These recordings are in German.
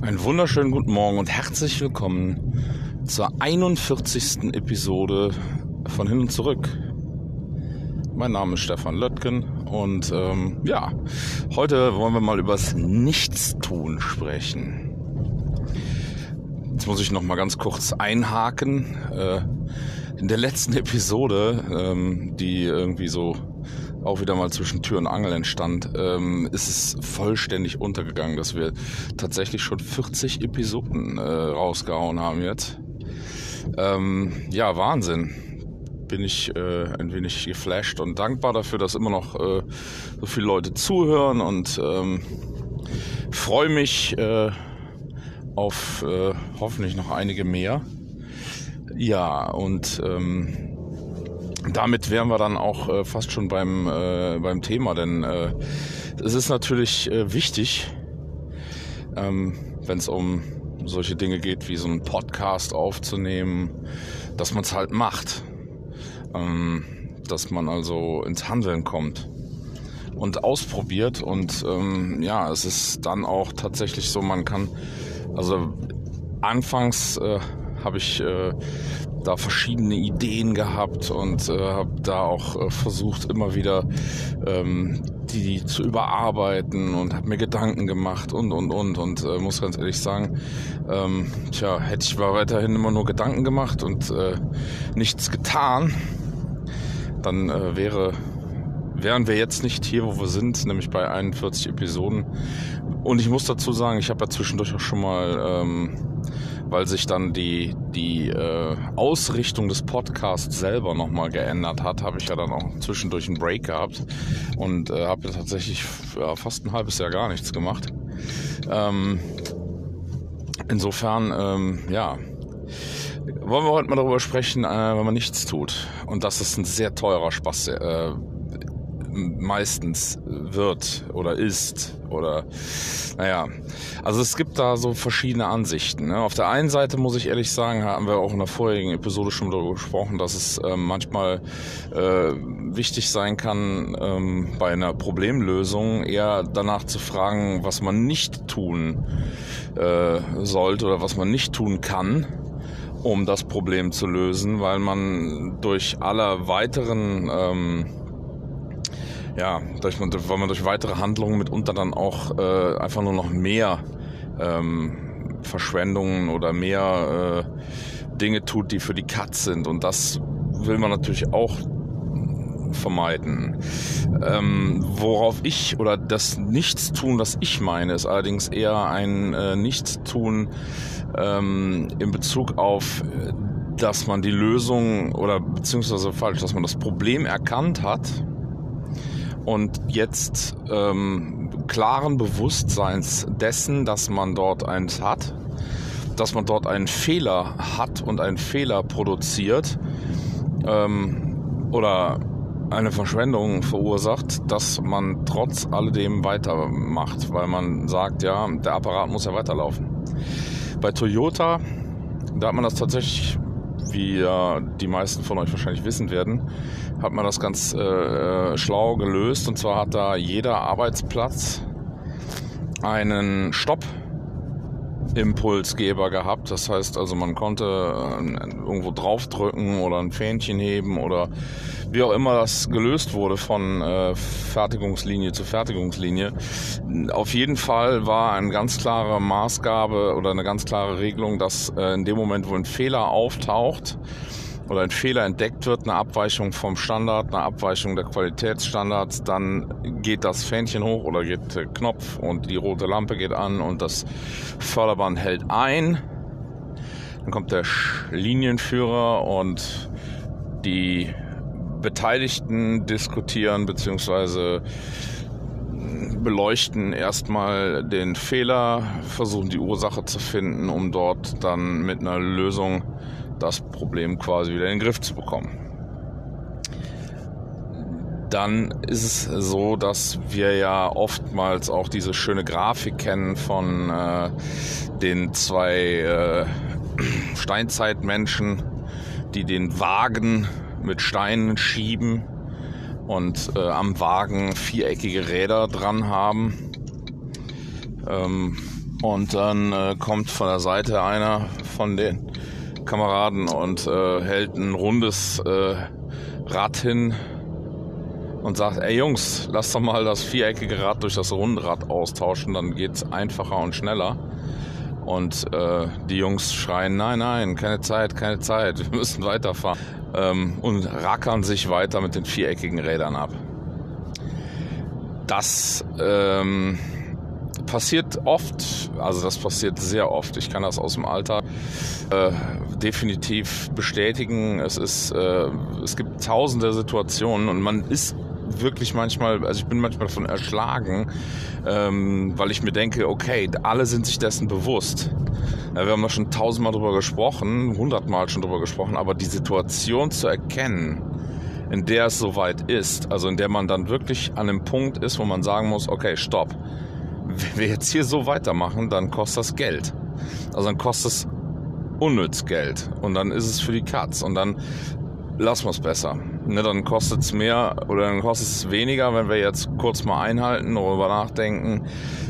Einen wunderschönen guten Morgen und herzlich willkommen zur 41. Episode von Hin und Zurück. Mein Name ist Stefan Löttgen und ähm, ja, heute wollen wir mal übers Nichtstun sprechen. Jetzt muss ich noch mal ganz kurz einhaken. Äh, in der letzten Episode, ähm, die irgendwie so auch wieder mal zwischen Tür und Angel entstand, ähm, ist es vollständig untergegangen, dass wir tatsächlich schon 40 Episoden äh, rausgehauen haben jetzt. Ähm, ja, Wahnsinn. Bin ich äh, ein wenig geflasht und dankbar dafür, dass immer noch äh, so viele Leute zuhören und ähm, freue mich äh, auf äh, hoffentlich noch einige mehr. Ja, und ähm, damit wären wir dann auch äh, fast schon beim, äh, beim Thema, denn äh, es ist natürlich äh, wichtig, ähm, wenn es um solche Dinge geht, wie so einen Podcast aufzunehmen, dass man es halt macht. Ähm, dass man also ins Handeln kommt und ausprobiert. Und ähm, ja, es ist dann auch tatsächlich so, man kann, also anfangs äh, habe ich äh, da verschiedene Ideen gehabt und äh, habe da auch äh, versucht, immer wieder ähm, die zu überarbeiten und habe mir Gedanken gemacht und und und und äh, muss ganz ehrlich sagen, ähm, tja, hätte ich mal weiterhin immer nur Gedanken gemacht und äh, nichts getan, dann äh, wäre wären wir jetzt nicht hier, wo wir sind, nämlich bei 41 Episoden. Und ich muss dazu sagen, ich habe ja zwischendurch auch schon mal ähm, weil sich dann die, die äh, Ausrichtung des Podcasts selber nochmal geändert hat, habe ich ja dann auch zwischendurch einen Break gehabt und äh, habe tatsächlich ja, fast ein halbes Jahr gar nichts gemacht. Ähm, insofern, ähm, ja, wollen wir heute mal darüber sprechen, äh, wenn man nichts tut. Und das ist ein sehr teurer Spaß, äh, meistens wird oder ist oder naja. Also es gibt da so verschiedene Ansichten. Ne? Auf der einen Seite muss ich ehrlich sagen, haben wir auch in der vorherigen Episode schon darüber gesprochen, dass es äh, manchmal äh, wichtig sein kann, ähm, bei einer Problemlösung eher danach zu fragen, was man nicht tun äh, sollte oder was man nicht tun kann um das Problem zu lösen, weil man durch alle weiteren ähm, ja, durch, weil man durch weitere Handlungen mitunter dann auch äh, einfach nur noch mehr ähm, Verschwendungen oder mehr äh, Dinge tut, die für die Katz sind. Und das will man natürlich auch vermeiden. Ähm, worauf ich oder das Nichtstun, was ich meine, ist allerdings eher ein äh, Nichtstun ähm, in Bezug auf, äh, dass man die Lösung oder beziehungsweise falsch, dass man das Problem erkannt hat und jetzt ähm, klaren Bewusstseins dessen, dass man dort eins hat, dass man dort einen Fehler hat und einen Fehler produziert ähm, oder eine Verschwendung verursacht, dass man trotz alledem weitermacht, weil man sagt, ja, der Apparat muss ja weiterlaufen. Bei Toyota, da hat man das tatsächlich wie ja die meisten von euch wahrscheinlich wissen werden, hat man das ganz äh, schlau gelöst. Und zwar hat da jeder Arbeitsplatz einen Stopp Impulsgeber gehabt. Das heißt also, man konnte äh, irgendwo draufdrücken oder ein Fähnchen heben oder wie auch immer das gelöst wurde von äh, Fertigungslinie zu Fertigungslinie. Auf jeden Fall war eine ganz klare Maßgabe oder eine ganz klare Regelung, dass äh, in dem Moment, wo ein Fehler auftaucht, oder ein Fehler entdeckt wird, eine Abweichung vom Standard, eine Abweichung der Qualitätsstandards, dann geht das Fähnchen hoch oder geht der Knopf und die rote Lampe geht an und das Förderband hält ein. Dann kommt der Linienführer und die Beteiligten diskutieren bzw. beleuchten erstmal den Fehler, versuchen die Ursache zu finden, um dort dann mit einer Lösung das Problem quasi wieder in den Griff zu bekommen. Dann ist es so, dass wir ja oftmals auch diese schöne Grafik kennen von äh, den zwei äh, Steinzeitmenschen, die den Wagen mit Steinen schieben und äh, am Wagen viereckige Räder dran haben. Ähm, und dann äh, kommt von der Seite einer von den Kameraden und äh, hält ein rundes äh, Rad hin und sagt, ey Jungs, lasst doch mal das viereckige Rad durch das Rundrad austauschen, dann geht's einfacher und schneller. Und äh, die Jungs schreien, nein, nein, keine Zeit, keine Zeit, wir müssen weiterfahren. Ähm, und rackern sich weiter mit den viereckigen Rädern ab. Das ähm, passiert oft, also das passiert sehr oft. Ich kann das aus dem Alltag äh, definitiv bestätigen. Es ist, äh, es gibt tausende Situationen und man ist wirklich manchmal, also ich bin manchmal davon erschlagen, ähm, weil ich mir denke, okay, alle sind sich dessen bewusst. Ja, wir haben da schon tausendmal drüber gesprochen, hundertmal schon drüber gesprochen, aber die Situation zu erkennen, in der es soweit ist, also in der man dann wirklich an einem Punkt ist, wo man sagen muss, okay, stopp. Wenn wir jetzt hier so weitermachen, dann kostet das Geld. Also dann kostet es unnütz Geld und dann ist es für die Katz und dann lassen wir es besser. Ne, dann kostet es mehr oder dann kostet es weniger, wenn wir jetzt kurz mal einhalten, darüber nachdenken,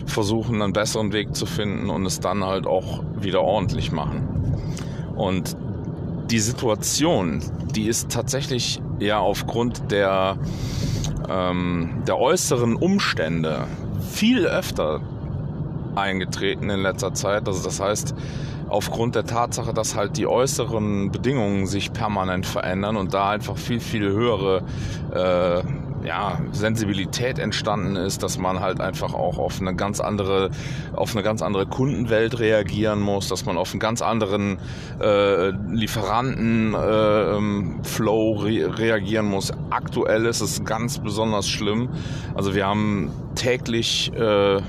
versuchen einen besseren Weg zu finden und es dann halt auch wieder ordentlich machen. Und die Situation, die ist tatsächlich ja aufgrund der, ähm, der äußeren Umstände viel öfter eingetreten in letzter Zeit. Also das heißt, aufgrund der Tatsache, dass halt die äußeren Bedingungen sich permanent verändern und da einfach viel, viel höhere äh, ja, Sensibilität entstanden ist, dass man halt einfach auch auf eine ganz andere, auf eine ganz andere Kundenwelt reagieren muss, dass man auf einen ganz anderen äh, Lieferantenflow äh, re reagieren muss. Aktuell ist es ganz besonders schlimm. Also wir haben täglich äh,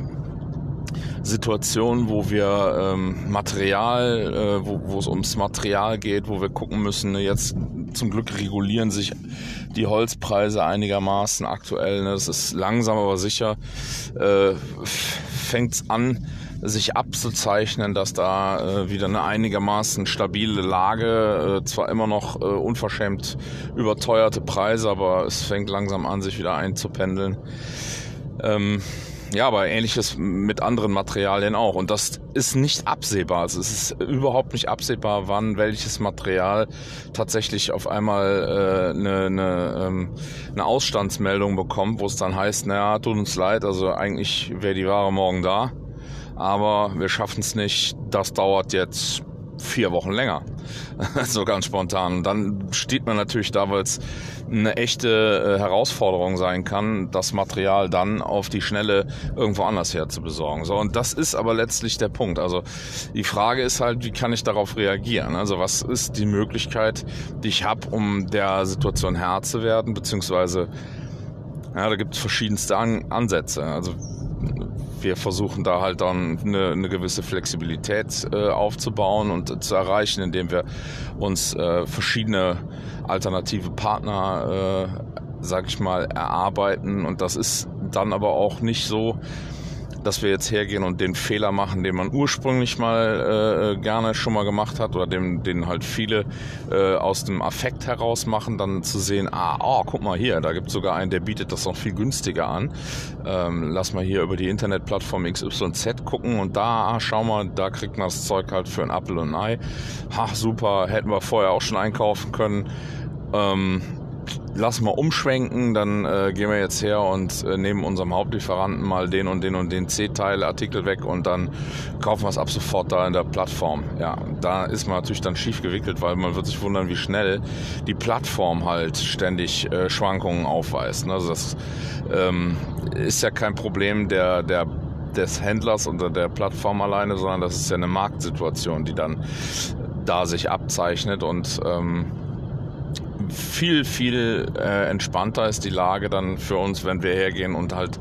Situationen, wo wir ähm, Material, äh, wo, es ums Material geht, wo wir gucken müssen, ne, jetzt zum Glück regulieren sich die Holzpreise einigermaßen aktuell. Ne, das ist langsam aber sicher, äh, fängt es an, sich abzuzeichnen, dass da äh, wieder eine einigermaßen stabile Lage, äh, zwar immer noch äh, unverschämt überteuerte Preise, aber es fängt langsam an, sich wieder einzupendeln. Ähm, ja, aber ähnliches mit anderen Materialien auch. Und das ist nicht absehbar. Also es ist überhaupt nicht absehbar, wann welches Material tatsächlich auf einmal äh, eine, eine, ähm, eine Ausstandsmeldung bekommt, wo es dann heißt, naja, tut uns leid, also eigentlich wäre die Ware morgen da, aber wir schaffen es nicht, das dauert jetzt vier Wochen länger. so ganz spontan. Und dann steht man natürlich da, weil es eine echte äh, Herausforderung sein kann, das Material dann auf die Schnelle irgendwo anders her zu besorgen. So, und das ist aber letztlich der Punkt. Also die Frage ist halt, wie kann ich darauf reagieren? Also was ist die Möglichkeit, die ich habe, um der Situation Herr zu werden, beziehungsweise ja, da gibt es verschiedenste An Ansätze. Also wir versuchen da halt dann eine, eine gewisse Flexibilität äh, aufzubauen und zu erreichen, indem wir uns äh, verschiedene alternative Partner, äh, sag ich mal, erarbeiten. Und das ist dann aber auch nicht so, dass wir jetzt hergehen und den Fehler machen, den man ursprünglich mal äh, gerne schon mal gemacht hat oder den, den halt viele äh, aus dem Affekt heraus machen, dann zu sehen, ah, oh, guck mal hier, da gibt es sogar einen, der bietet das noch viel günstiger an. Ähm, lass mal hier über die Internetplattform XYZ gucken und da, ah, schau mal, da kriegt man das Zeug halt für ein Apfel und ein Ei. Ha, super, hätten wir vorher auch schon einkaufen können. Ähm, lass mal umschwenken, dann äh, gehen wir jetzt her und äh, nehmen unserem Hauptlieferanten mal den und den und den C-Teil-Artikel weg und dann kaufen wir es ab sofort da in der Plattform. Ja, da ist man natürlich dann schief gewickelt, weil man wird sich wundern, wie schnell die Plattform halt ständig äh, Schwankungen aufweist. Also das ähm, ist ja kein Problem der, der des Händlers oder der Plattform alleine, sondern das ist ja eine Marktsituation, die dann da sich abzeichnet und ähm, viel, viel äh, entspannter ist die Lage dann für uns, wenn wir hergehen und halt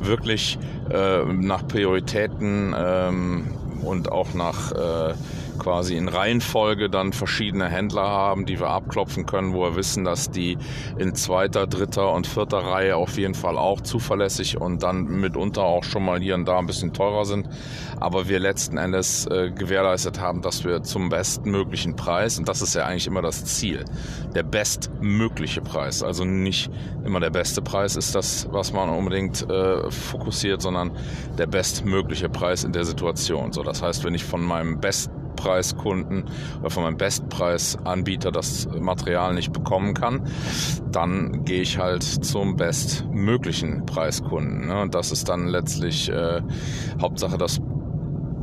wirklich äh, nach Prioritäten ähm, und auch nach äh, quasi in Reihenfolge dann verschiedene Händler haben, die wir abklopfen können, wo wir wissen, dass die in zweiter, dritter und vierter Reihe auf jeden Fall auch zuverlässig und dann mitunter auch schon mal hier und da ein bisschen teurer sind. Aber wir letzten Endes äh, gewährleistet haben, dass wir zum bestmöglichen Preis, und das ist ja eigentlich immer das Ziel, der bestmögliche Preis, also nicht immer der beste Preis ist das, was man unbedingt äh, fokussiert, sondern der bestmögliche Preis in der Situation. So, das heißt, wenn ich von meinem Bestpreiskunden oder von meinem Bestpreisanbieter das Material nicht bekommen kann, dann gehe ich halt zum bestmöglichen Preiskunden. Ne? Und das ist dann letztlich äh, Hauptsache, dass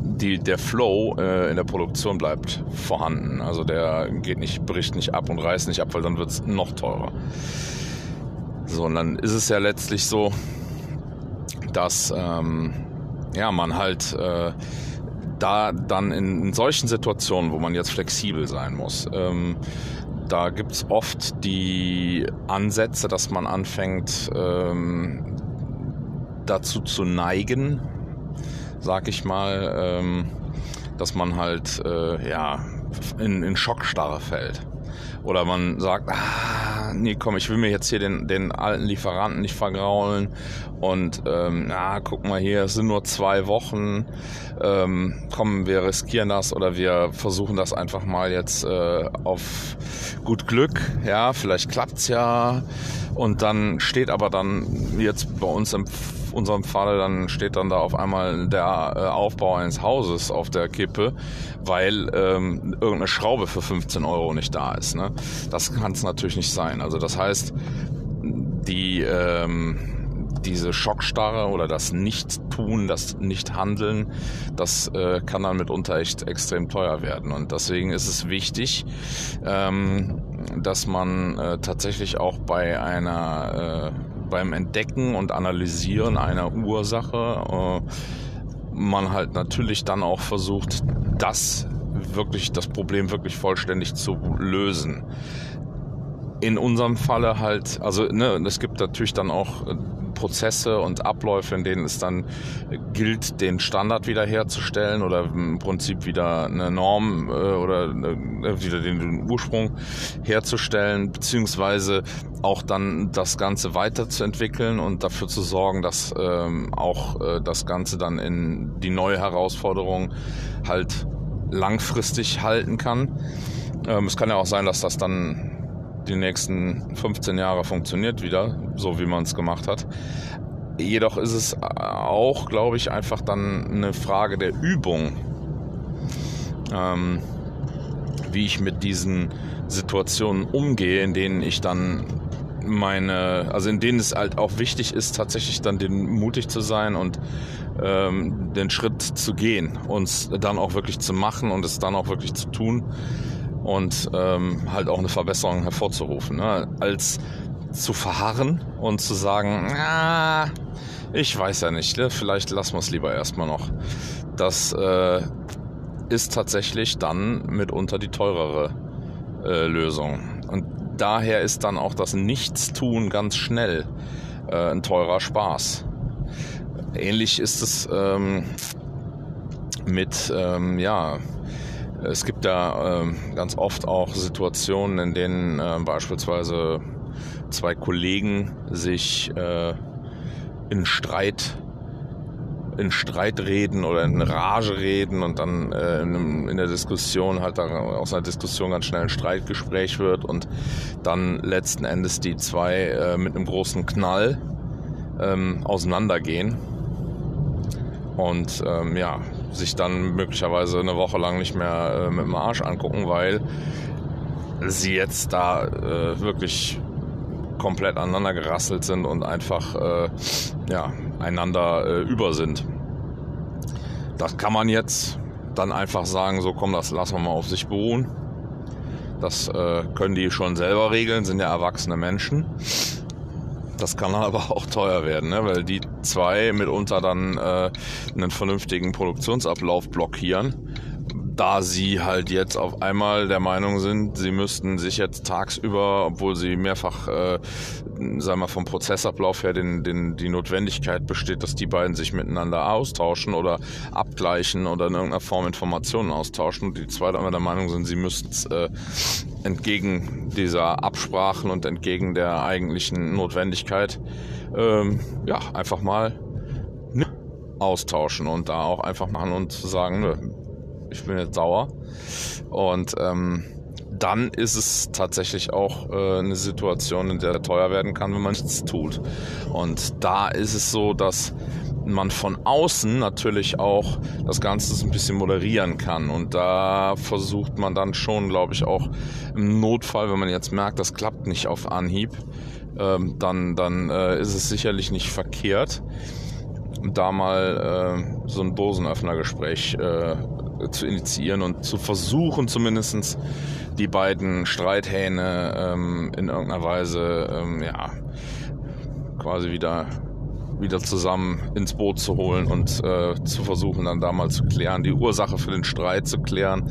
die, der Flow äh, in der Produktion bleibt vorhanden. Also der geht nicht, bricht nicht ab und reißt nicht ab, weil dann wird es noch teurer. So, und dann ist es ja letztlich so, dass ähm, ja, man halt äh, da dann in, in, solchen Situationen, wo man jetzt flexibel sein muss, ähm, da gibt es oft die Ansätze, dass man anfängt ähm, dazu zu neigen, sag ich mal, ähm, dass man halt äh, ja in, in Schockstarre fällt. Oder man sagt, ah, nee, komm, ich will mir jetzt hier den, den alten Lieferanten nicht vergraulen. Und ähm, na, guck mal hier, es sind nur zwei Wochen. Ähm, komm, wir riskieren das oder wir versuchen das einfach mal jetzt äh, auf gut Glück. Ja, vielleicht klappt's ja. Und dann steht aber dann jetzt bei uns im unserem Falle dann steht dann da auf einmal der äh, Aufbau eines Hauses auf der Kippe, weil ähm, irgendeine Schraube für 15 Euro nicht da ist. Ne? Das kann es natürlich nicht sein. Also das heißt, die ähm, diese Schockstarre oder das Nicht-Tun, das Nicht-Handeln, das äh, kann dann mitunter echt extrem teuer werden. Und deswegen ist es wichtig, ähm, dass man äh, tatsächlich auch bei einer äh, beim Entdecken und Analysieren einer Ursache äh, man halt natürlich dann auch versucht, das wirklich, das Problem wirklich vollständig zu lösen. In unserem Falle halt, also ne, es gibt natürlich dann auch äh, Prozesse und Abläufe, in denen es dann gilt, den Standard wiederherzustellen oder im Prinzip wieder eine Norm äh, oder äh, wieder den Ursprung herzustellen, beziehungsweise auch dann das Ganze weiterzuentwickeln und dafür zu sorgen, dass ähm, auch äh, das Ganze dann in die neue Herausforderung halt langfristig halten kann. Ähm, es kann ja auch sein, dass das dann die nächsten 15 Jahre funktioniert wieder, so wie man es gemacht hat. Jedoch ist es auch, glaube ich, einfach dann eine Frage der Übung, ähm, wie ich mit diesen Situationen umgehe, in denen ich dann meine, also in denen es halt auch wichtig ist, tatsächlich dann den mutig zu sein und ähm, den Schritt zu gehen und dann auch wirklich zu machen und es dann auch wirklich zu tun und ähm, halt auch eine Verbesserung hervorzurufen. Ne? Als zu verharren und zu sagen, ah, ich weiß ja nicht, ne? vielleicht lassen wir es lieber erstmal noch. Das äh, ist tatsächlich dann mitunter die teurere äh, Lösung. Und daher ist dann auch das Nichtstun ganz schnell äh, ein teurer Spaß. Ähnlich ist es ähm, mit, ähm, ja, es gibt da äh, ganz oft auch Situationen, in denen äh, beispielsweise zwei Kollegen sich äh, in Streit in Streit reden oder in Rage reden und dann äh, in, in, der Diskussion halt da aus einer Diskussion ganz schnell ein Streitgespräch wird und dann letzten Endes die zwei äh, mit einem großen Knall ähm, auseinandergehen. Und ähm, ja, sich dann möglicherweise eine Woche lang nicht mehr äh, mit dem Arsch angucken, weil sie jetzt da äh, wirklich komplett aneinander gerasselt sind und einfach äh, ja, einander äh, über sind. Das kann man jetzt dann einfach sagen, so komm, das lassen wir mal auf sich beruhen. Das äh, können die schon selber regeln, sind ja erwachsene Menschen. Das kann dann aber auch teuer werden, ne? weil die zwei mitunter dann äh, einen vernünftigen Produktionsablauf blockieren, da sie halt jetzt auf einmal der Meinung sind, sie müssten sich jetzt tagsüber, obwohl sie mehrfach, äh, sagen wir vom Prozessablauf her, den, den, die Notwendigkeit besteht, dass die beiden sich miteinander austauschen oder abgleichen oder in irgendeiner Form Informationen austauschen. Und die zweite einmal der Meinung sind, sie müssten es äh, entgegen dieser Absprachen und entgegen der eigentlichen Notwendigkeit ähm, ja einfach mal ne, austauschen und da auch einfach machen und sagen, ich bin jetzt sauer. Und ähm, dann ist es tatsächlich auch äh, eine Situation, in der er teuer werden kann, wenn man nichts tut. Und da ist es so, dass man von außen natürlich auch das Ganze so ein bisschen moderieren kann. Und da versucht man dann schon, glaube ich, auch im Notfall, wenn man jetzt merkt, das klappt nicht auf Anhieb, ähm, dann, dann äh, ist es sicherlich nicht verkehrt, da mal äh, so ein Dosenöffnergespräch äh, zu initiieren und zu versuchen, zumindest die beiden Streithähne ähm, in irgendeiner Weise ähm, ja, quasi wieder wieder zusammen ins Boot zu holen und äh, zu versuchen, dann da mal zu klären, die Ursache für den Streit zu klären,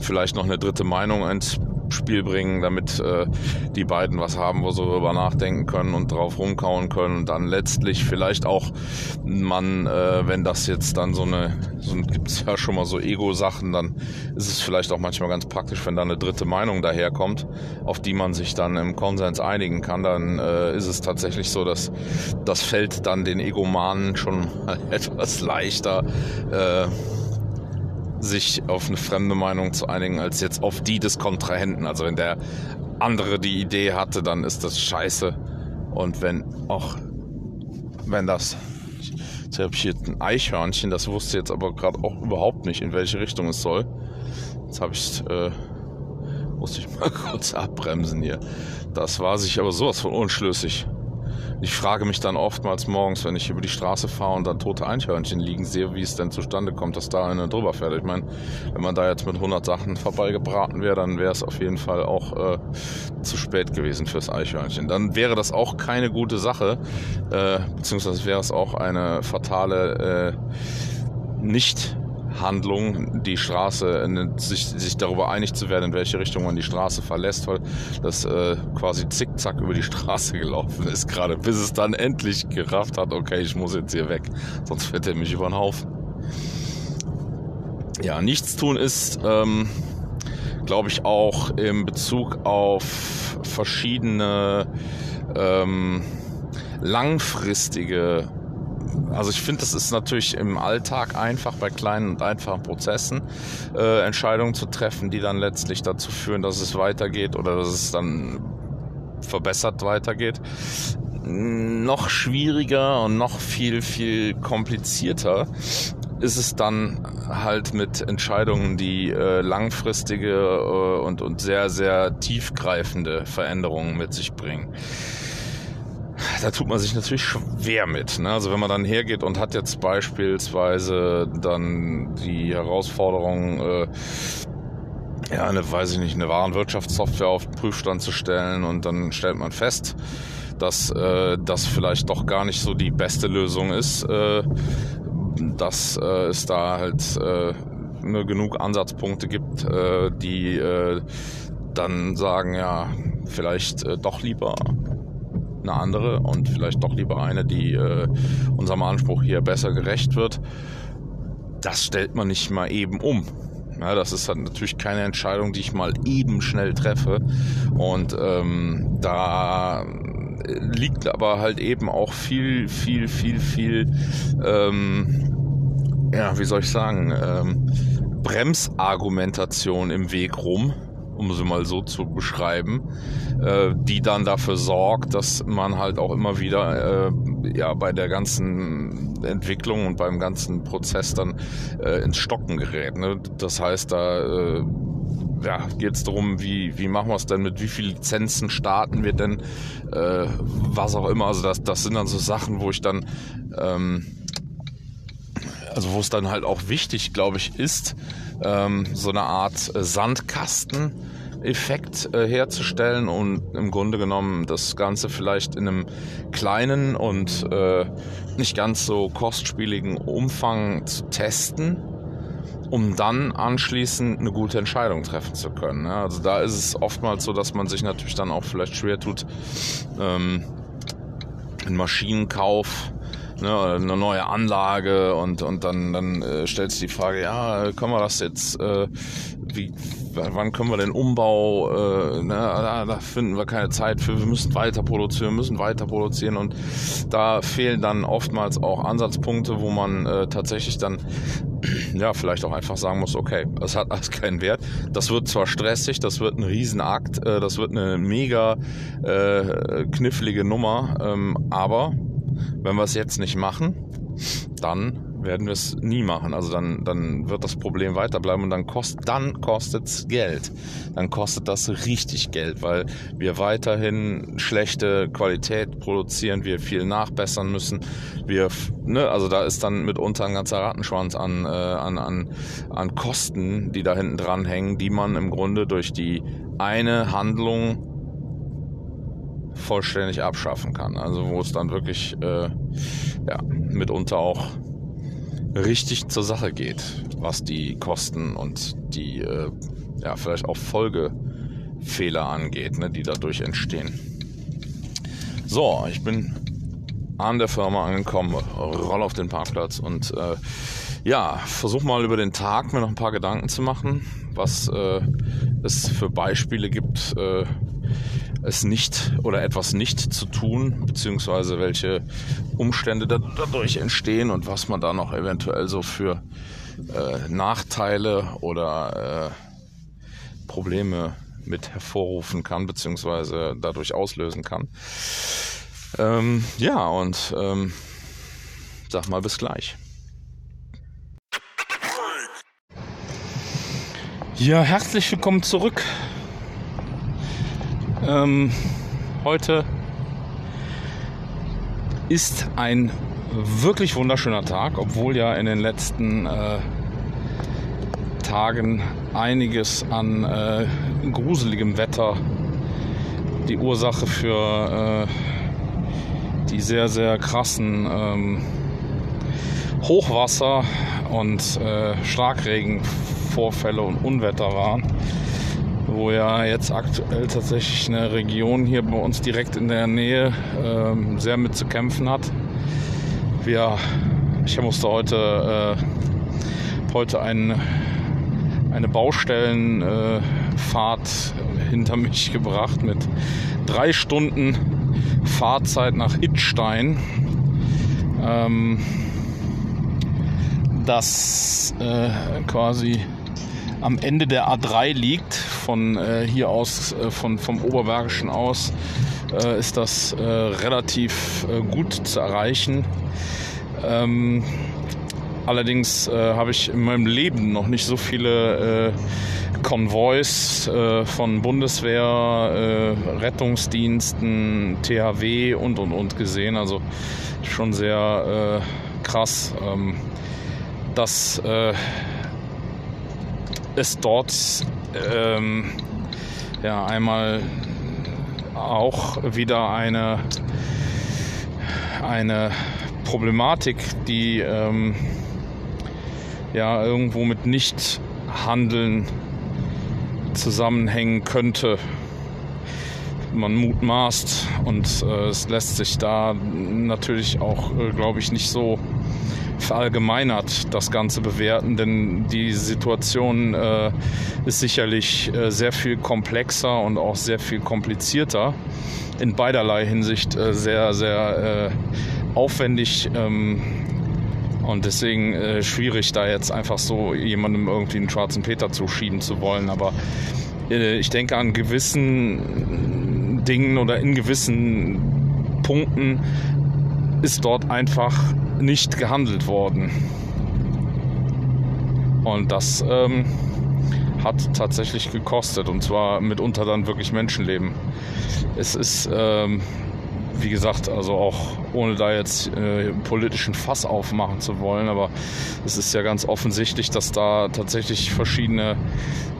vielleicht noch eine dritte Meinung ins Spiel bringen, damit äh, die beiden was haben, wo sie darüber nachdenken können und drauf rumkauen können und dann letztlich vielleicht auch man, äh, wenn das jetzt dann so eine, so gibt es ja schon mal so Ego-Sachen, dann ist es vielleicht auch manchmal ganz praktisch, wenn da eine dritte Meinung daherkommt, auf die man sich dann im Konsens einigen kann, dann äh, ist es tatsächlich so, dass das fällt dann den Egomanen schon etwas leichter. Äh, sich auf eine fremde Meinung zu einigen, als jetzt auf die des Kontrahenten. Also wenn der andere die Idee hatte, dann ist das scheiße. Und wenn auch, wenn das, jetzt habe ich hier ein Eichhörnchen, das wusste jetzt aber gerade auch überhaupt nicht, in welche Richtung es soll. Jetzt habe ich, äh, musste ich mal kurz abbremsen hier. Das war sich aber sowas von unschlüssig. Ich frage mich dann oftmals morgens, wenn ich über die Straße fahre und dann tote Einhörnchen liegen sehe, wie es denn zustande kommt, dass da einer drüber fährt. Ich meine, wenn man da jetzt mit 100 Sachen vorbeigebraten wäre, dann wäre es auf jeden Fall auch äh, zu spät gewesen fürs Eichhörnchen. Dann wäre das auch keine gute Sache, äh, beziehungsweise wäre es auch eine fatale äh, nicht Handlung, die Straße, sich, sich darüber einig zu werden, in welche Richtung man die Straße verlässt, weil das äh, quasi zickzack über die Straße gelaufen ist gerade, bis es dann endlich gerafft hat, okay, ich muss jetzt hier weg, sonst fährt er mich über den Haufen. Ja, nichts tun ist, ähm, glaube ich, auch im Bezug auf verschiedene ähm, langfristige also ich finde, das ist natürlich im Alltag einfach bei kleinen und einfachen Prozessen äh, Entscheidungen zu treffen, die dann letztlich dazu führen, dass es weitergeht oder dass es dann verbessert weitergeht. Noch schwieriger und noch viel, viel komplizierter ist es dann halt mit Entscheidungen, die äh, langfristige äh, und, und sehr, sehr tiefgreifende Veränderungen mit sich bringen da tut man sich natürlich schwer mit. Ne? Also wenn man dann hergeht und hat jetzt beispielsweise dann die Herausforderung, äh, ja, eine, weiß ich nicht, eine Warenwirtschaftssoftware auf den Prüfstand zu stellen und dann stellt man fest, dass äh, das vielleicht doch gar nicht so die beste Lösung ist, äh, dass äh, es da halt äh, nur genug Ansatzpunkte gibt, äh, die äh, dann sagen, ja, vielleicht äh, doch lieber eine andere und vielleicht doch lieber eine, die äh, unserem Anspruch hier besser gerecht wird. Das stellt man nicht mal eben um. Ja, das ist halt natürlich keine Entscheidung, die ich mal eben schnell treffe. Und ähm, da liegt aber halt eben auch viel, viel, viel, viel, ähm, ja, wie soll ich sagen, ähm, Bremsargumentation im Weg rum um sie mal so zu beschreiben, äh, die dann dafür sorgt, dass man halt auch immer wieder äh, ja bei der ganzen Entwicklung und beim ganzen Prozess dann äh, ins Stocken gerät. Ne? Das heißt, da äh, ja, geht es darum, wie, wie machen wir es denn, mit wie vielen Lizenzen starten wir denn, äh, was auch immer. Also das, das sind dann so Sachen, wo ich dann, ähm, also wo es dann halt auch wichtig, glaube ich, ist, ähm, so eine Art äh, Sandkasten-Effekt äh, herzustellen und im Grunde genommen das Ganze vielleicht in einem kleinen und äh, nicht ganz so kostspieligen Umfang zu testen um dann anschließend eine gute Entscheidung treffen zu können. Ne? Also da ist es oftmals so, dass man sich natürlich dann auch vielleicht schwer tut, ähm, einen Maschinenkauf ne, eine neue Anlage und, und dann, dann äh, stellt sich die Frage, ja, können wir das jetzt, äh, wie, wann können wir den Umbau, äh, ne, da, da finden wir keine Zeit für, wir müssen weiter produzieren, müssen weiter produzieren und da fehlen dann oftmals auch Ansatzpunkte, wo man äh, tatsächlich dann ja, vielleicht auch einfach sagen muss, okay, es hat alles keinen Wert. Das wird zwar stressig, das wird ein Riesenakt, äh, das wird eine mega äh, knifflige Nummer, ähm, aber wenn wir es jetzt nicht machen, dann werden wir es nie machen. Also dann, dann wird das Problem weiterbleiben und dann kostet dann kostet's Geld. Dann kostet das richtig Geld, weil wir weiterhin schlechte Qualität produzieren, wir viel nachbessern müssen. Wir, ne, also da ist dann mitunter ein ganzer Rattenschwanz an, äh, an, an, an Kosten, die da hinten dran hängen, die man im Grunde durch die eine Handlung vollständig abschaffen kann. Also wo es dann wirklich äh, ja, mitunter auch richtig zur Sache geht, was die Kosten und die äh, ja, vielleicht auch Folgefehler angeht, ne, die dadurch entstehen. So, ich bin an der Firma angekommen, roll auf den Parkplatz und äh, ja, versuch mal über den Tag mir noch ein paar Gedanken zu machen, was äh, es für Beispiele gibt, äh, es nicht oder etwas nicht zu tun, beziehungsweise welche Umstände dadurch entstehen und was man da noch eventuell so für äh, Nachteile oder äh, Probleme mit hervorrufen kann, beziehungsweise dadurch auslösen kann. Ähm, ja, und ähm, sag mal bis gleich. Ja, herzlich willkommen zurück ähm, heute ist ein wirklich wunderschöner Tag, obwohl ja in den letzten äh, Tagen einiges an äh, gruseligem Wetter die Ursache für äh, die sehr, sehr krassen ähm, Hochwasser und äh, Starkregenvorfälle und Unwetter waren wo ja jetzt aktuell tatsächlich eine Region hier bei uns direkt in der Nähe ähm, sehr mit zu kämpfen hat. Wir, ich musste heute, äh, heute ein, eine Baustellenfahrt äh, hinter mich gebracht mit drei Stunden Fahrzeit nach Ittstein. Ähm, das äh, quasi am Ende der A3 liegt. Von äh, hier aus, äh, von, vom Oberbergischen aus, äh, ist das äh, relativ äh, gut zu erreichen. Ähm, allerdings äh, habe ich in meinem Leben noch nicht so viele Konvois von Bundeswehr, Rettungsdiensten, THW und und und gesehen. Also schon sehr krass. Ähm, dass es dort ähm, ja einmal auch wieder eine, eine Problematik, die ähm, ja irgendwo mit Nichthandeln zusammenhängen könnte. Man mutmaßt und äh, es lässt sich da natürlich auch, äh, glaube ich, nicht so verallgemeinert das Ganze bewerten, denn die Situation äh, ist sicherlich äh, sehr viel komplexer und auch sehr viel komplizierter. In beiderlei Hinsicht äh, sehr, sehr äh, aufwendig. Ähm, und deswegen äh, schwierig, da jetzt einfach so jemandem irgendwie einen schwarzen Peter zuschieben zu wollen. Aber äh, ich denke an gewissen Dingen oder in gewissen Punkten ist dort einfach nicht gehandelt worden. Und das ähm, hat tatsächlich gekostet und zwar mitunter dann wirklich Menschenleben. Es ist, ähm, wie gesagt, also auch ohne da jetzt äh, politischen Fass aufmachen zu wollen, aber es ist ja ganz offensichtlich, dass da tatsächlich verschiedene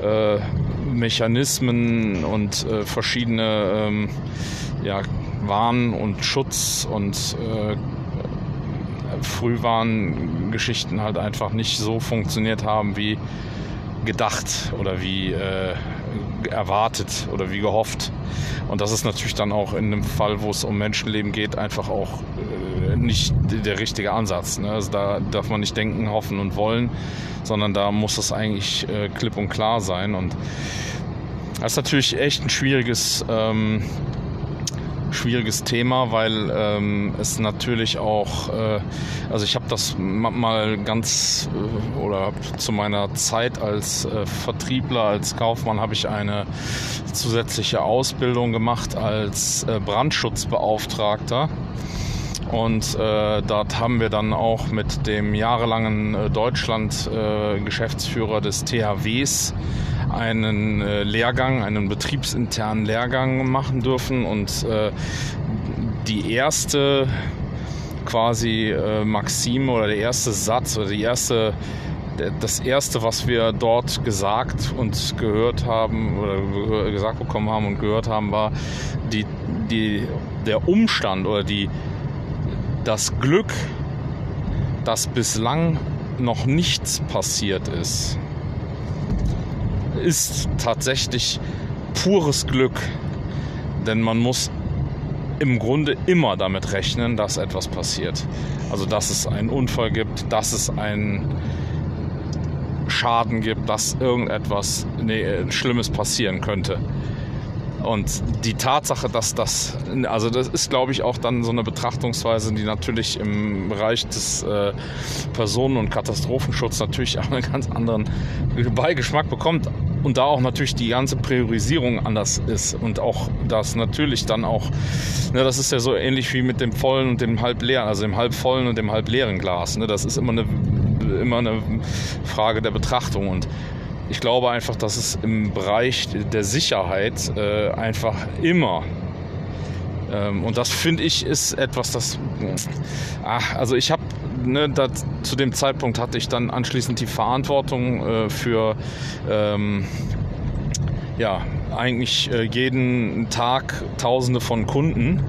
äh, Mechanismen und äh, verschiedene ähm, ja, Warn- und Schutz- und äh, Frühwarngeschichten halt einfach nicht so funktioniert haben wie gedacht oder wie äh, erwartet oder wie gehofft. Und das ist natürlich dann auch in einem Fall, wo es um Menschenleben geht, einfach auch äh, nicht der richtige Ansatz. Ne? Also da darf man nicht denken, hoffen und wollen, sondern da muss es eigentlich äh, klipp und klar sein. Und das ist natürlich echt ein schwieriges ähm, schwieriges Thema, weil ähm, es natürlich auch, äh, also ich habe das mal ganz äh, oder zu meiner Zeit als äh, Vertriebler, als Kaufmann habe ich eine zusätzliche Ausbildung gemacht als äh, Brandschutzbeauftragter. Und äh, dort haben wir dann auch mit dem jahrelangen äh, Deutschland-Geschäftsführer des THWs einen äh, Lehrgang, einen betriebsinternen Lehrgang machen dürfen und äh, die erste quasi äh, Maxime oder der erste Satz oder die erste das erste, was wir dort gesagt und gehört haben oder gesagt bekommen haben und gehört haben, war die, die, der Umstand oder die, das Glück, dass bislang noch nichts passiert ist ist tatsächlich pures Glück, denn man muss im Grunde immer damit rechnen, dass etwas passiert. Also dass es einen Unfall gibt, dass es einen Schaden gibt, dass irgendetwas nee, Schlimmes passieren könnte. Und die Tatsache, dass das, also das ist, glaube ich, auch dann so eine Betrachtungsweise, die natürlich im Bereich des äh, Personen- und Katastrophenschutzes natürlich auch einen ganz anderen Beigeschmack bekommt und da auch natürlich die ganze Priorisierung anders ist und auch das natürlich dann auch, ne, das ist ja so ähnlich wie mit dem vollen und dem halb leeren, also dem halb vollen und dem halb leeren Glas. Ne, das ist immer eine, immer eine Frage der Betrachtung und ich glaube einfach, dass es im Bereich der Sicherheit äh, einfach immer ähm, und das finde ich ist etwas, das. Ach, also ich habe ne, zu dem Zeitpunkt hatte ich dann anschließend die Verantwortung äh, für ähm, ja, eigentlich äh, jeden Tag Tausende von Kunden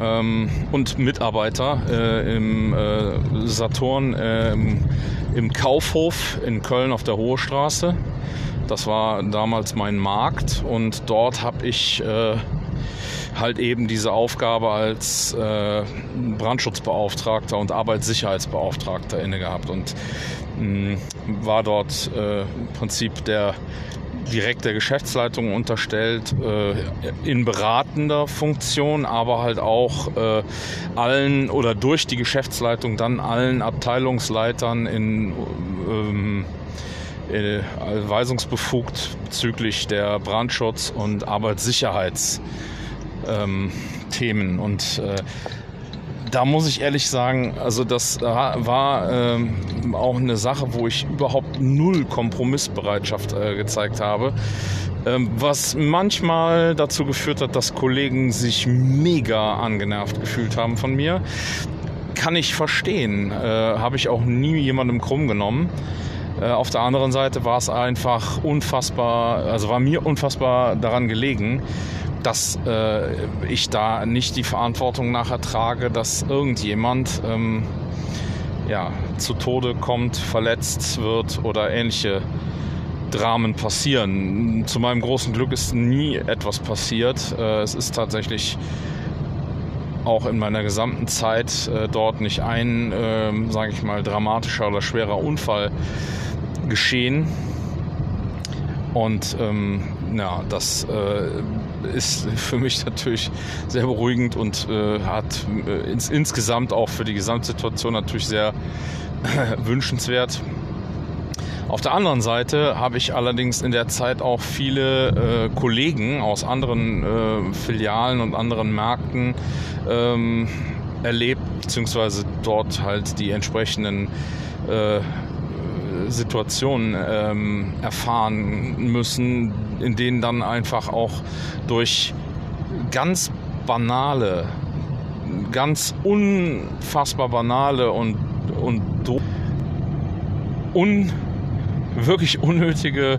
ähm, und Mitarbeiter äh, im äh, Saturn äh, im, im, Kaufhof in Köln auf der Hohe Straße. Das war damals mein Markt und dort habe ich äh, halt eben diese Aufgabe als äh, Brandschutzbeauftragter und Arbeitssicherheitsbeauftragter inne gehabt und mh, war dort äh, im Prinzip der direkt der Geschäftsleitung unterstellt, äh, in beratender Funktion, aber halt auch äh, allen oder durch die Geschäftsleitung dann allen Abteilungsleitern in ähm, äh, weisungsbefugt bezüglich der Brandschutz- und Arbeitssicherheits- ähm. Und äh, da muss ich ehrlich sagen, also das war ähm, auch eine Sache, wo ich überhaupt null Kompromissbereitschaft äh, gezeigt habe. Ähm, was manchmal dazu geführt hat, dass Kollegen sich mega angenervt gefühlt haben von mir. Kann ich verstehen. Äh, Habe ich auch nie jemandem krumm genommen. Äh, auf der anderen Seite war es einfach unfassbar, also war mir unfassbar daran gelegen, dass äh, ich da nicht die Verantwortung nachher trage, dass irgendjemand ähm, ja, zu Tode kommt, verletzt wird oder ähnliche Dramen passieren. Zu meinem großen Glück ist nie etwas passiert. Äh, es ist tatsächlich auch in meiner gesamten Zeit äh, dort nicht ein, äh, sage ich mal, dramatischer oder schwerer Unfall geschehen. Und ähm, ja, das äh, ist für mich natürlich sehr beruhigend und äh, hat äh, ins, insgesamt auch für die Gesamtsituation natürlich sehr äh, wünschenswert. Auf der anderen Seite habe ich allerdings in der Zeit auch viele äh, Kollegen aus anderen äh, Filialen und anderen Märkten ähm, erlebt, beziehungsweise dort halt die entsprechenden Situationen ähm, erfahren müssen, in denen dann einfach auch durch ganz banale, ganz unfassbar banale und, und un, wirklich unnötige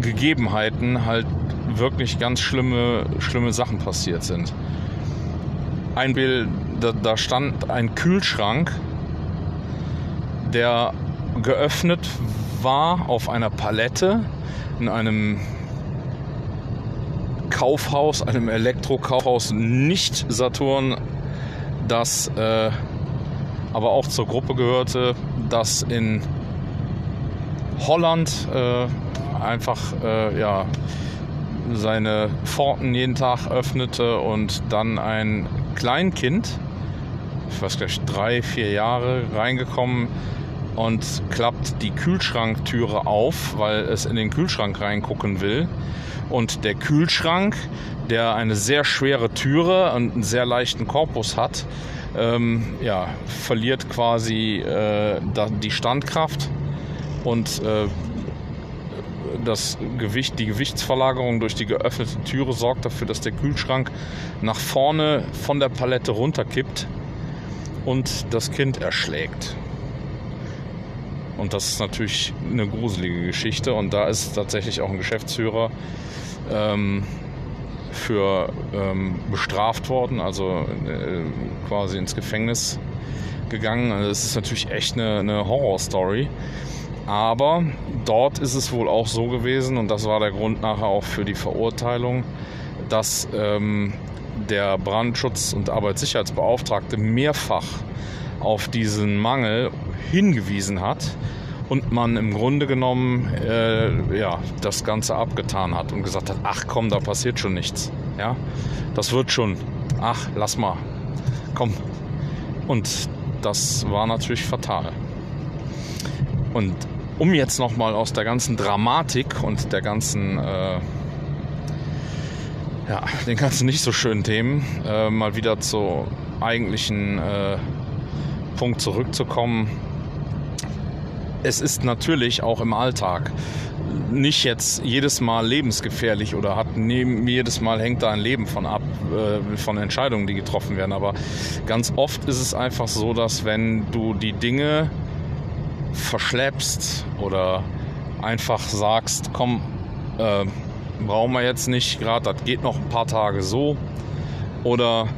Gegebenheiten halt wirklich ganz schlimme, schlimme Sachen passiert sind. ein Bild, da, da stand ein Kühlschrank, der geöffnet war auf einer Palette in einem Kaufhaus, einem Elektrokaufhaus, nicht Saturn, das äh, aber auch zur Gruppe gehörte, das in Holland äh, einfach äh, ja, seine Pforten jeden Tag öffnete und dann ein Kleinkind, ich weiß gleich drei, vier Jahre reingekommen und klappt die Kühlschranktüre auf, weil es in den Kühlschrank reingucken will. Und der Kühlschrank, der eine sehr schwere Türe und einen sehr leichten Korpus hat, ähm, ja, verliert quasi äh, die Standkraft und äh, das Gewicht, die Gewichtsverlagerung durch die geöffnete Türe sorgt dafür, dass der Kühlschrank nach vorne von der Palette runterkippt und das Kind erschlägt. Und das ist natürlich eine gruselige Geschichte. Und da ist tatsächlich auch ein Geschäftsführer ähm, für ähm, bestraft worden, also äh, quasi ins Gefängnis gegangen. Also das ist natürlich echt eine, eine Horrorstory. Aber dort ist es wohl auch so gewesen, und das war der Grund nachher auch für die Verurteilung, dass ähm, der Brandschutz- und Arbeitssicherheitsbeauftragte mehrfach auf diesen Mangel hingewiesen hat und man im Grunde genommen äh, ja, das Ganze abgetan hat und gesagt hat, ach komm, da passiert schon nichts. Ja, das wird schon. Ach, lass mal. Komm. Und das war natürlich fatal. Und um jetzt nochmal aus der ganzen Dramatik und der ganzen, äh, ja, den ganzen nicht so schönen Themen äh, mal wieder zu eigentlichen äh, Punkt zurückzukommen. Es ist natürlich auch im Alltag nicht jetzt jedes Mal lebensgefährlich oder hat neben, jedes Mal hängt da ein Leben von ab, äh, von Entscheidungen, die getroffen werden. Aber ganz oft ist es einfach so, dass wenn du die Dinge verschleppst oder einfach sagst, komm, äh, brauchen wir jetzt nicht, gerade das geht noch ein paar Tage so. Oder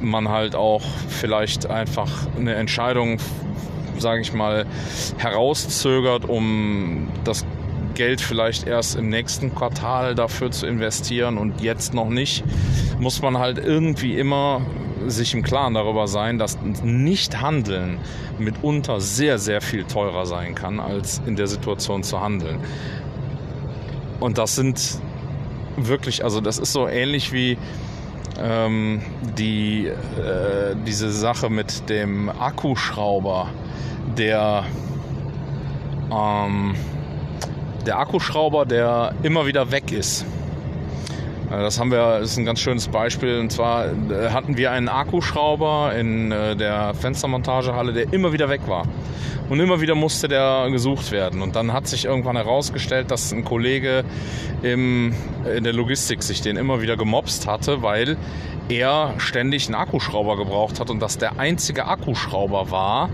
man halt auch vielleicht einfach eine Entscheidung, sage ich mal, herauszögert, um das Geld vielleicht erst im nächsten Quartal dafür zu investieren und jetzt noch nicht, muss man halt irgendwie immer sich im Klaren darüber sein, dass nicht handeln mitunter sehr, sehr viel teurer sein kann, als in der Situation zu handeln. Und das sind wirklich, also das ist so ähnlich wie ähm, die, äh, diese Sache mit dem Akkuschrauber, der, ähm, der Akkuschrauber, der immer wieder weg ist. Äh, das haben wir, ist ein ganz schönes Beispiel. Und zwar äh, hatten wir einen Akkuschrauber in äh, der Fenstermontagehalle, der immer wieder weg war. Und immer wieder musste der gesucht werden. Und dann hat sich irgendwann herausgestellt, dass ein Kollege im, in der Logistik sich den immer wieder gemobst hatte, weil er ständig einen Akkuschrauber gebraucht hat und dass der einzige Akkuschrauber war,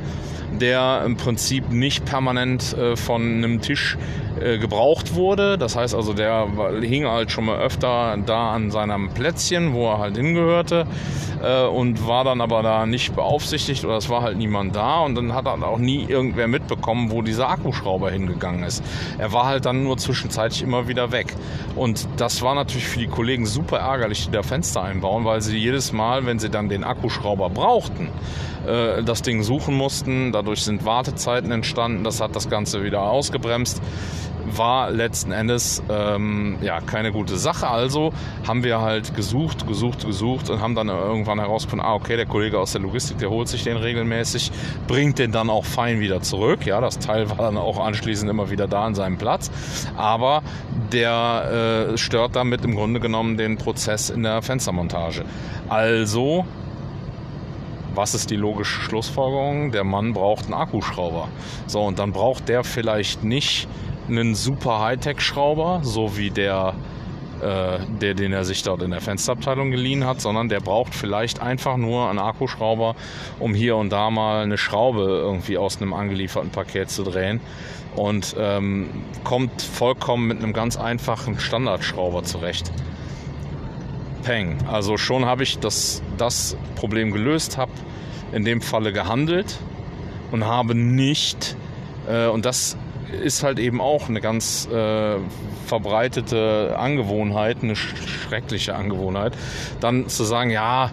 der im Prinzip nicht permanent äh, von einem Tisch äh, gebraucht wurde. Das heißt also, der hing halt schon mal öfter da an seinem Plätzchen, wo er halt hingehörte äh, und war dann aber da nicht beaufsichtigt oder es war halt niemand da und dann hat er auch nie irgendwer mitbekommen, wo dieser Akkuschrauber hingegangen ist. Er war halt dann nur zwischenzeitlich immer wieder weg. Und das war natürlich für die Kollegen super ärgerlich, die da Fenster einbauen, weil sie jedes Mal, wenn sie dann den Akkuschrauber brauchten, das Ding suchen mussten. Dadurch sind Wartezeiten entstanden. Das hat das Ganze wieder ausgebremst. War letzten Endes ähm, ja keine gute Sache. Also haben wir halt gesucht, gesucht, gesucht und haben dann irgendwann herausgefunden, ah, okay, der Kollege aus der Logistik, der holt sich den regelmäßig, bringt den dann auch fein wieder zurück. Ja, das Teil war dann auch anschließend immer wieder da an seinem Platz. Aber der äh, stört damit im Grunde genommen den Prozess in der Fenstermontage. Also was ist die logische Schlussfolgerung? Der Mann braucht einen Akkuschrauber. So, und dann braucht der vielleicht nicht einen super Hightech-Schrauber, so wie der, äh, der, den er sich dort in der Fensterabteilung geliehen hat, sondern der braucht vielleicht einfach nur einen Akkuschrauber, um hier und da mal eine Schraube irgendwie aus einem angelieferten Paket zu drehen und ähm, kommt vollkommen mit einem ganz einfachen Standardschrauber zurecht. Peng. Also schon habe ich das, das Problem gelöst, habe in dem Falle gehandelt und habe nicht, äh, und das ist halt eben auch eine ganz äh, verbreitete Angewohnheit, eine schreckliche Angewohnheit, dann zu sagen, ja,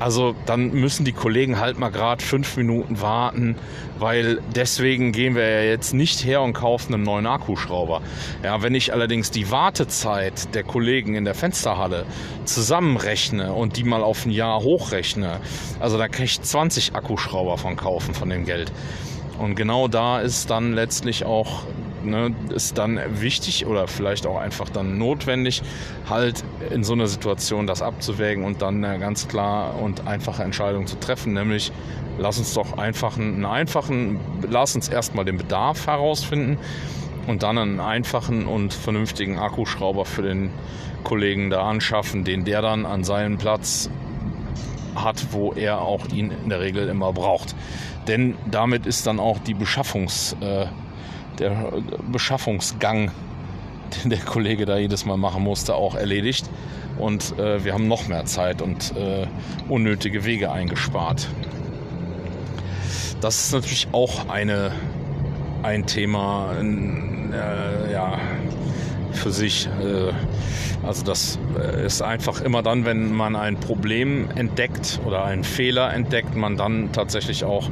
also dann müssen die Kollegen halt mal gerade fünf Minuten warten, weil deswegen gehen wir ja jetzt nicht her und kaufen einen neuen Akkuschrauber. Ja, wenn ich allerdings die Wartezeit der Kollegen in der Fensterhalle zusammenrechne und die mal auf ein Jahr hochrechne, also da kann ich 20 Akkuschrauber von kaufen von dem Geld. Und genau da ist dann letztlich auch ne, ist dann wichtig oder vielleicht auch einfach dann notwendig, halt in so einer Situation das abzuwägen und dann eine ganz klar und einfache Entscheidung zu treffen, nämlich lass uns doch einfach einen einfachen, lass uns erstmal den Bedarf herausfinden und dann einen einfachen und vernünftigen Akkuschrauber für den Kollegen da anschaffen, den der dann an seinem Platz hat, wo er auch ihn in der Regel immer braucht. Denn damit ist dann auch die Beschaffungs, äh, der Beschaffungsgang, den der Kollege da jedes Mal machen musste, auch erledigt. Und äh, wir haben noch mehr Zeit und äh, unnötige Wege eingespart. Das ist natürlich auch eine, ein Thema, äh, ja, für sich. Äh, also das äh, ist einfach immer dann, wenn man ein Problem entdeckt oder einen Fehler entdeckt, man dann tatsächlich auch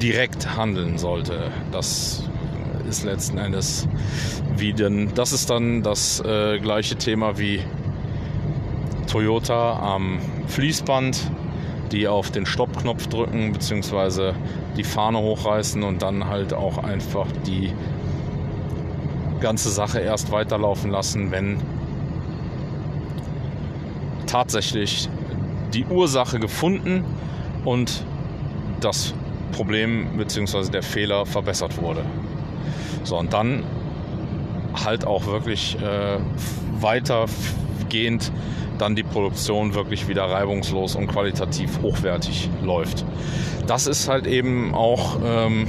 direkt handeln sollte. Das ist letzten Endes wie denn, das ist dann das äh, gleiche Thema wie Toyota am Fließband, die auf den Stoppknopf drücken bzw. die Fahne hochreißen und dann halt auch einfach die ganze Sache erst weiterlaufen lassen, wenn tatsächlich die Ursache gefunden und das Problem bzw. der Fehler verbessert wurde. So, und dann halt auch wirklich äh, weitergehend dann die Produktion wirklich wieder reibungslos und qualitativ hochwertig läuft. Das ist halt eben auch ähm,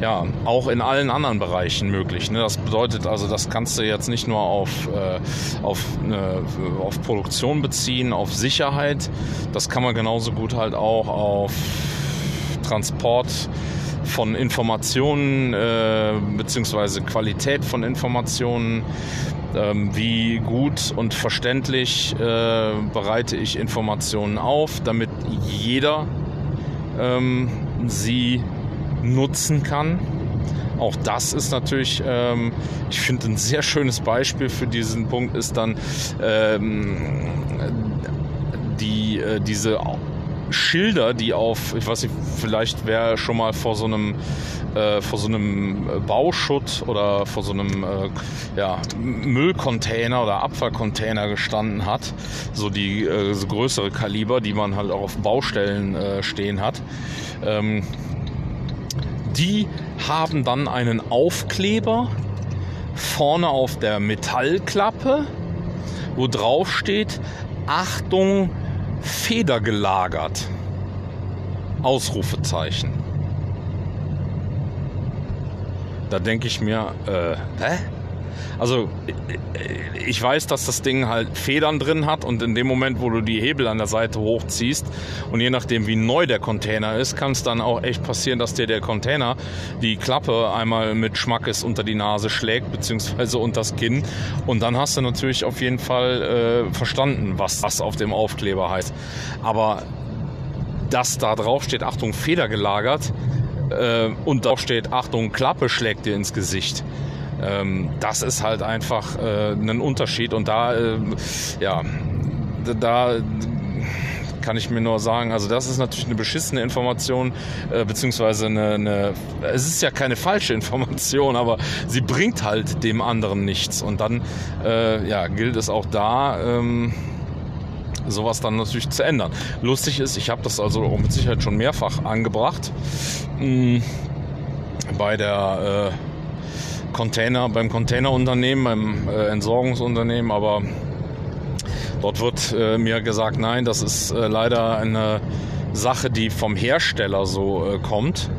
ja, auch in allen anderen Bereichen möglich. Ne? Das bedeutet also, das kannst du jetzt nicht nur auf, äh, auf, eine, auf Produktion beziehen, auf Sicherheit. Das kann man genauso gut halt auch auf Transport von Informationen äh, beziehungsweise Qualität von Informationen. Ähm, wie gut und verständlich äh, bereite ich Informationen auf, damit jeder ähm, sie nutzen kann. Auch das ist natürlich, ähm, ich finde, ein sehr schönes Beispiel für diesen Punkt ist dann ähm, die, äh, diese Schilder, die auf, ich weiß nicht, vielleicht wer schon mal vor so einem äh, vor so einem Bauschutt oder vor so einem äh, ja, Müllcontainer oder Abfallcontainer gestanden hat, so die äh, so größere Kaliber, die man halt auch auf Baustellen äh, stehen hat. Ähm, die haben dann einen Aufkleber vorne auf der Metallklappe, wo drauf steht, Achtung, federgelagert. Ausrufezeichen. Da denke ich mir, äh, hä? Also ich weiß, dass das Ding halt Federn drin hat und in dem Moment, wo du die Hebel an der Seite hochziehst und je nachdem, wie neu der Container ist, kann es dann auch echt passieren, dass dir der Container die Klappe einmal mit Schmackes unter die Nase schlägt, beziehungsweise unter das Kinn. Und dann hast du natürlich auf jeden Fall äh, verstanden, was das auf dem Aufkleber heißt. Aber dass da drauf steht, Achtung, Feder gelagert, äh, und da steht, Achtung, Klappe schlägt dir ins Gesicht ähm, das ist halt einfach äh, ein Unterschied und da, äh, ja, da kann ich mir nur sagen, also das ist natürlich eine beschissene Information, äh, beziehungsweise eine, eine, es ist ja keine falsche Information, aber sie bringt halt dem anderen nichts. Und dann äh, ja, gilt es auch da, ähm, sowas dann natürlich zu ändern. Lustig ist, ich habe das also auch mit Sicherheit schon mehrfach angebracht. Mh, hm, bei der äh, Container, beim Containerunternehmen, beim äh, Entsorgungsunternehmen, aber dort wird äh, mir gesagt, nein, das ist äh, leider eine Sache, die vom Hersteller so äh, kommt.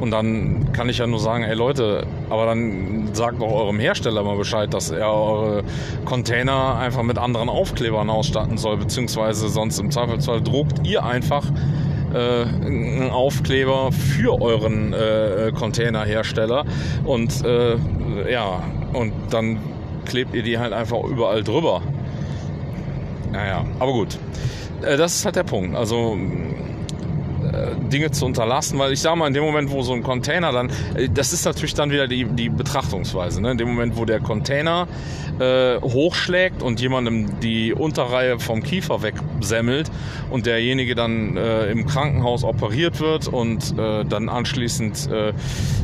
Und dann kann ich ja nur sagen, ey Leute, aber dann sagt doch eurem Hersteller mal Bescheid, dass er eure Container einfach mit anderen Aufklebern ausstatten soll, beziehungsweise sonst im Zweifelsfall druckt ihr einfach einen Aufkleber für euren äh, Containerhersteller und äh, ja, und dann klebt ihr die halt einfach überall drüber. Naja, aber gut. Äh, das ist halt der Punkt. Also äh, Dinge zu unterlassen, weil ich sage mal, in dem Moment, wo so ein Container dann, äh, das ist natürlich dann wieder die, die Betrachtungsweise, ne? in dem Moment, wo der Container äh, hochschlägt und jemandem die Unterreihe vom Kiefer wegsemmelt und derjenige dann äh, im Krankenhaus operiert wird und äh, dann anschließend, äh,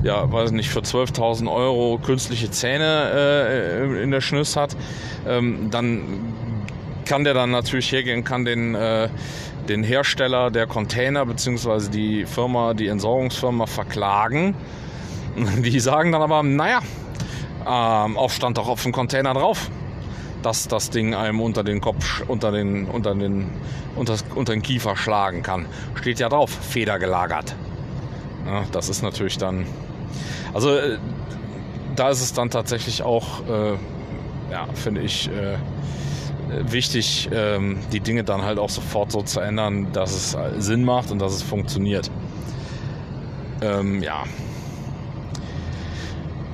ja, weiß nicht, für 12.000 Euro künstliche Zähne in der Schnüss hat, ähm, dann kann der dann natürlich hergehen, kann den den Hersteller der Container bzw. die Firma, die Entsorgungsfirma verklagen. Die sagen dann aber, naja, ähm, auch stand doch auf dem Container drauf, dass das Ding einem unter den Kopf, unter den, unter den, unter, unter den Kiefer schlagen kann. Steht ja drauf, federgelagert. Ja, das ist natürlich dann, also äh, da ist es dann tatsächlich auch, äh, ja, finde ich, äh, wichtig, ähm, die Dinge dann halt auch sofort so zu ändern, dass es Sinn macht und dass es funktioniert. Ähm, ja.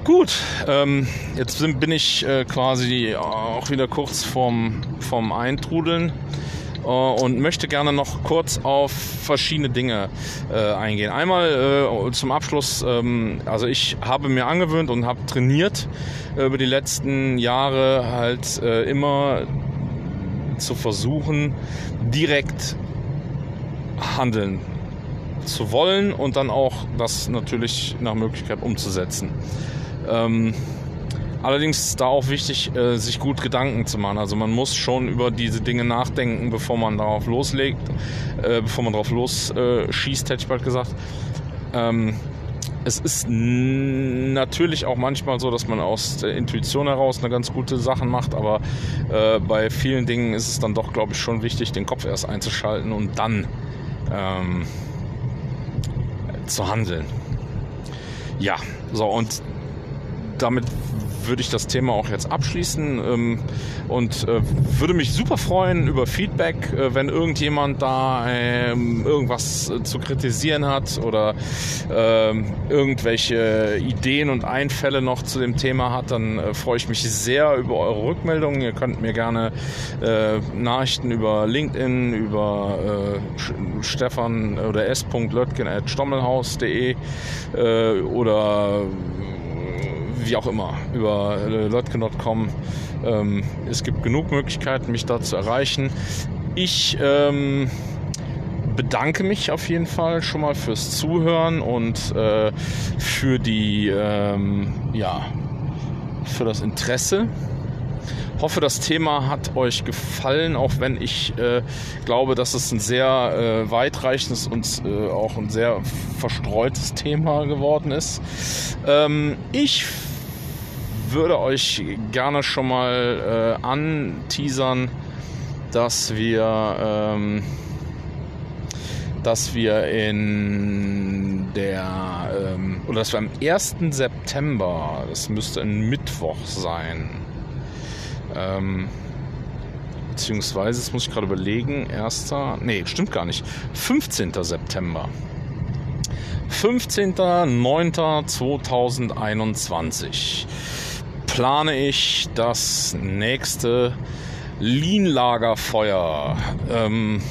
Gut, ähm, jetzt bin ich äh, quasi auch wieder kurz vorm, vorm Eintrudeln äh, und möchte gerne noch kurz auf verschiedene Dinge äh, eingehen. Einmal äh, zum Abschluss, ähm, also ich habe mir angewöhnt und habe trainiert äh, über die letzten Jahre halt äh, immer zu versuchen, direkt handeln zu wollen und dann auch das natürlich nach Möglichkeit umzusetzen. Ähm, allerdings ist da auch wichtig, äh, sich gut Gedanken zu machen. Also man muss schon über diese Dinge nachdenken, bevor man darauf loslegt, äh, bevor man darauf losschießt, hätte ich bald gesagt. Ähm, es ist natürlich auch manchmal so, dass man aus der Intuition heraus eine ganz gute Sachen macht, aber äh, bei vielen Dingen ist es dann doch, glaube ich, schon wichtig, den Kopf erst einzuschalten und dann ähm, zu handeln. Ja, so und damit würde ich das Thema auch jetzt abschließen ähm, und äh, würde mich super freuen über Feedback, äh, wenn irgendjemand da ähm, irgendwas äh, zu kritisieren hat oder ähm, irgendwelche Ideen und Einfälle noch zu dem Thema hat, dann äh, freue ich mich sehr über eure Rückmeldungen. Ihr könnt mir gerne äh, Nachrichten über LinkedIn, über äh, Stefan oder s.lötgen.stommelhaus.de oder wie auch immer, über äh, lotken.com. Ähm, es gibt genug Möglichkeiten, mich da zu erreichen. Ich ähm, bedanke mich auf jeden Fall schon mal fürs Zuhören und äh, für die, ähm, ja, für das Interesse. Hoffe, das Thema hat euch gefallen, auch wenn ich äh, glaube, dass es ein sehr äh, weitreichendes und äh, auch ein sehr verstreutes Thema geworden ist. Ähm, ich würde euch gerne schon mal äh, anteasern, dass wir, ähm, dass wir in der, ähm, oder dass wir am 1. September, das müsste ein Mittwoch sein, ähm, beziehungsweise, das muss ich gerade überlegen, 1. Nee, stimmt gar nicht, 15. September. 15.09.2021 plane ich das nächste Lean-Lagerfeuer ähm,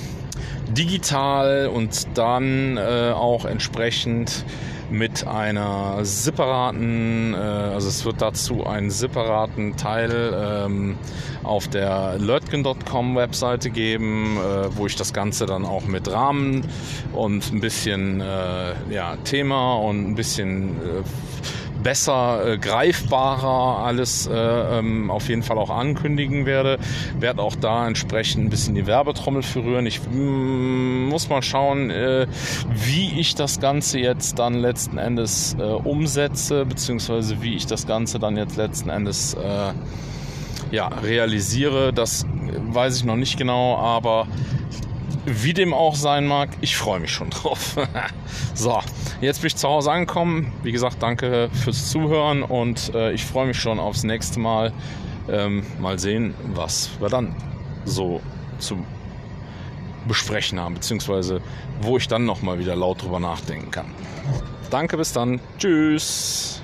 digital und dann äh, auch entsprechend mit einer separaten, äh, also es wird dazu einen separaten Teil ähm, auf der Lötgen.com Webseite geben, äh, wo ich das Ganze dann auch mit Rahmen und ein bisschen äh, ja, Thema und ein bisschen äh, besser, äh, greifbarer alles äh, ähm, auf jeden Fall auch ankündigen werde. Werde auch da entsprechend ein bisschen die Werbetrommel für rühren. Ich mm, muss mal schauen, äh, wie ich das Ganze jetzt dann letzten Endes äh, umsetze, beziehungsweise wie ich das Ganze dann jetzt letzten Endes äh, ja, realisiere. Das weiß ich noch nicht genau, aber wie dem auch sein mag, ich freue mich schon drauf. so, Jetzt bin ich zu Hause angekommen. Wie gesagt, danke fürs Zuhören und äh, ich freue mich schon aufs nächste Mal. Ähm, mal sehen, was wir dann so zu besprechen haben, beziehungsweise wo ich dann nochmal wieder laut drüber nachdenken kann. Danke, bis dann. Tschüss.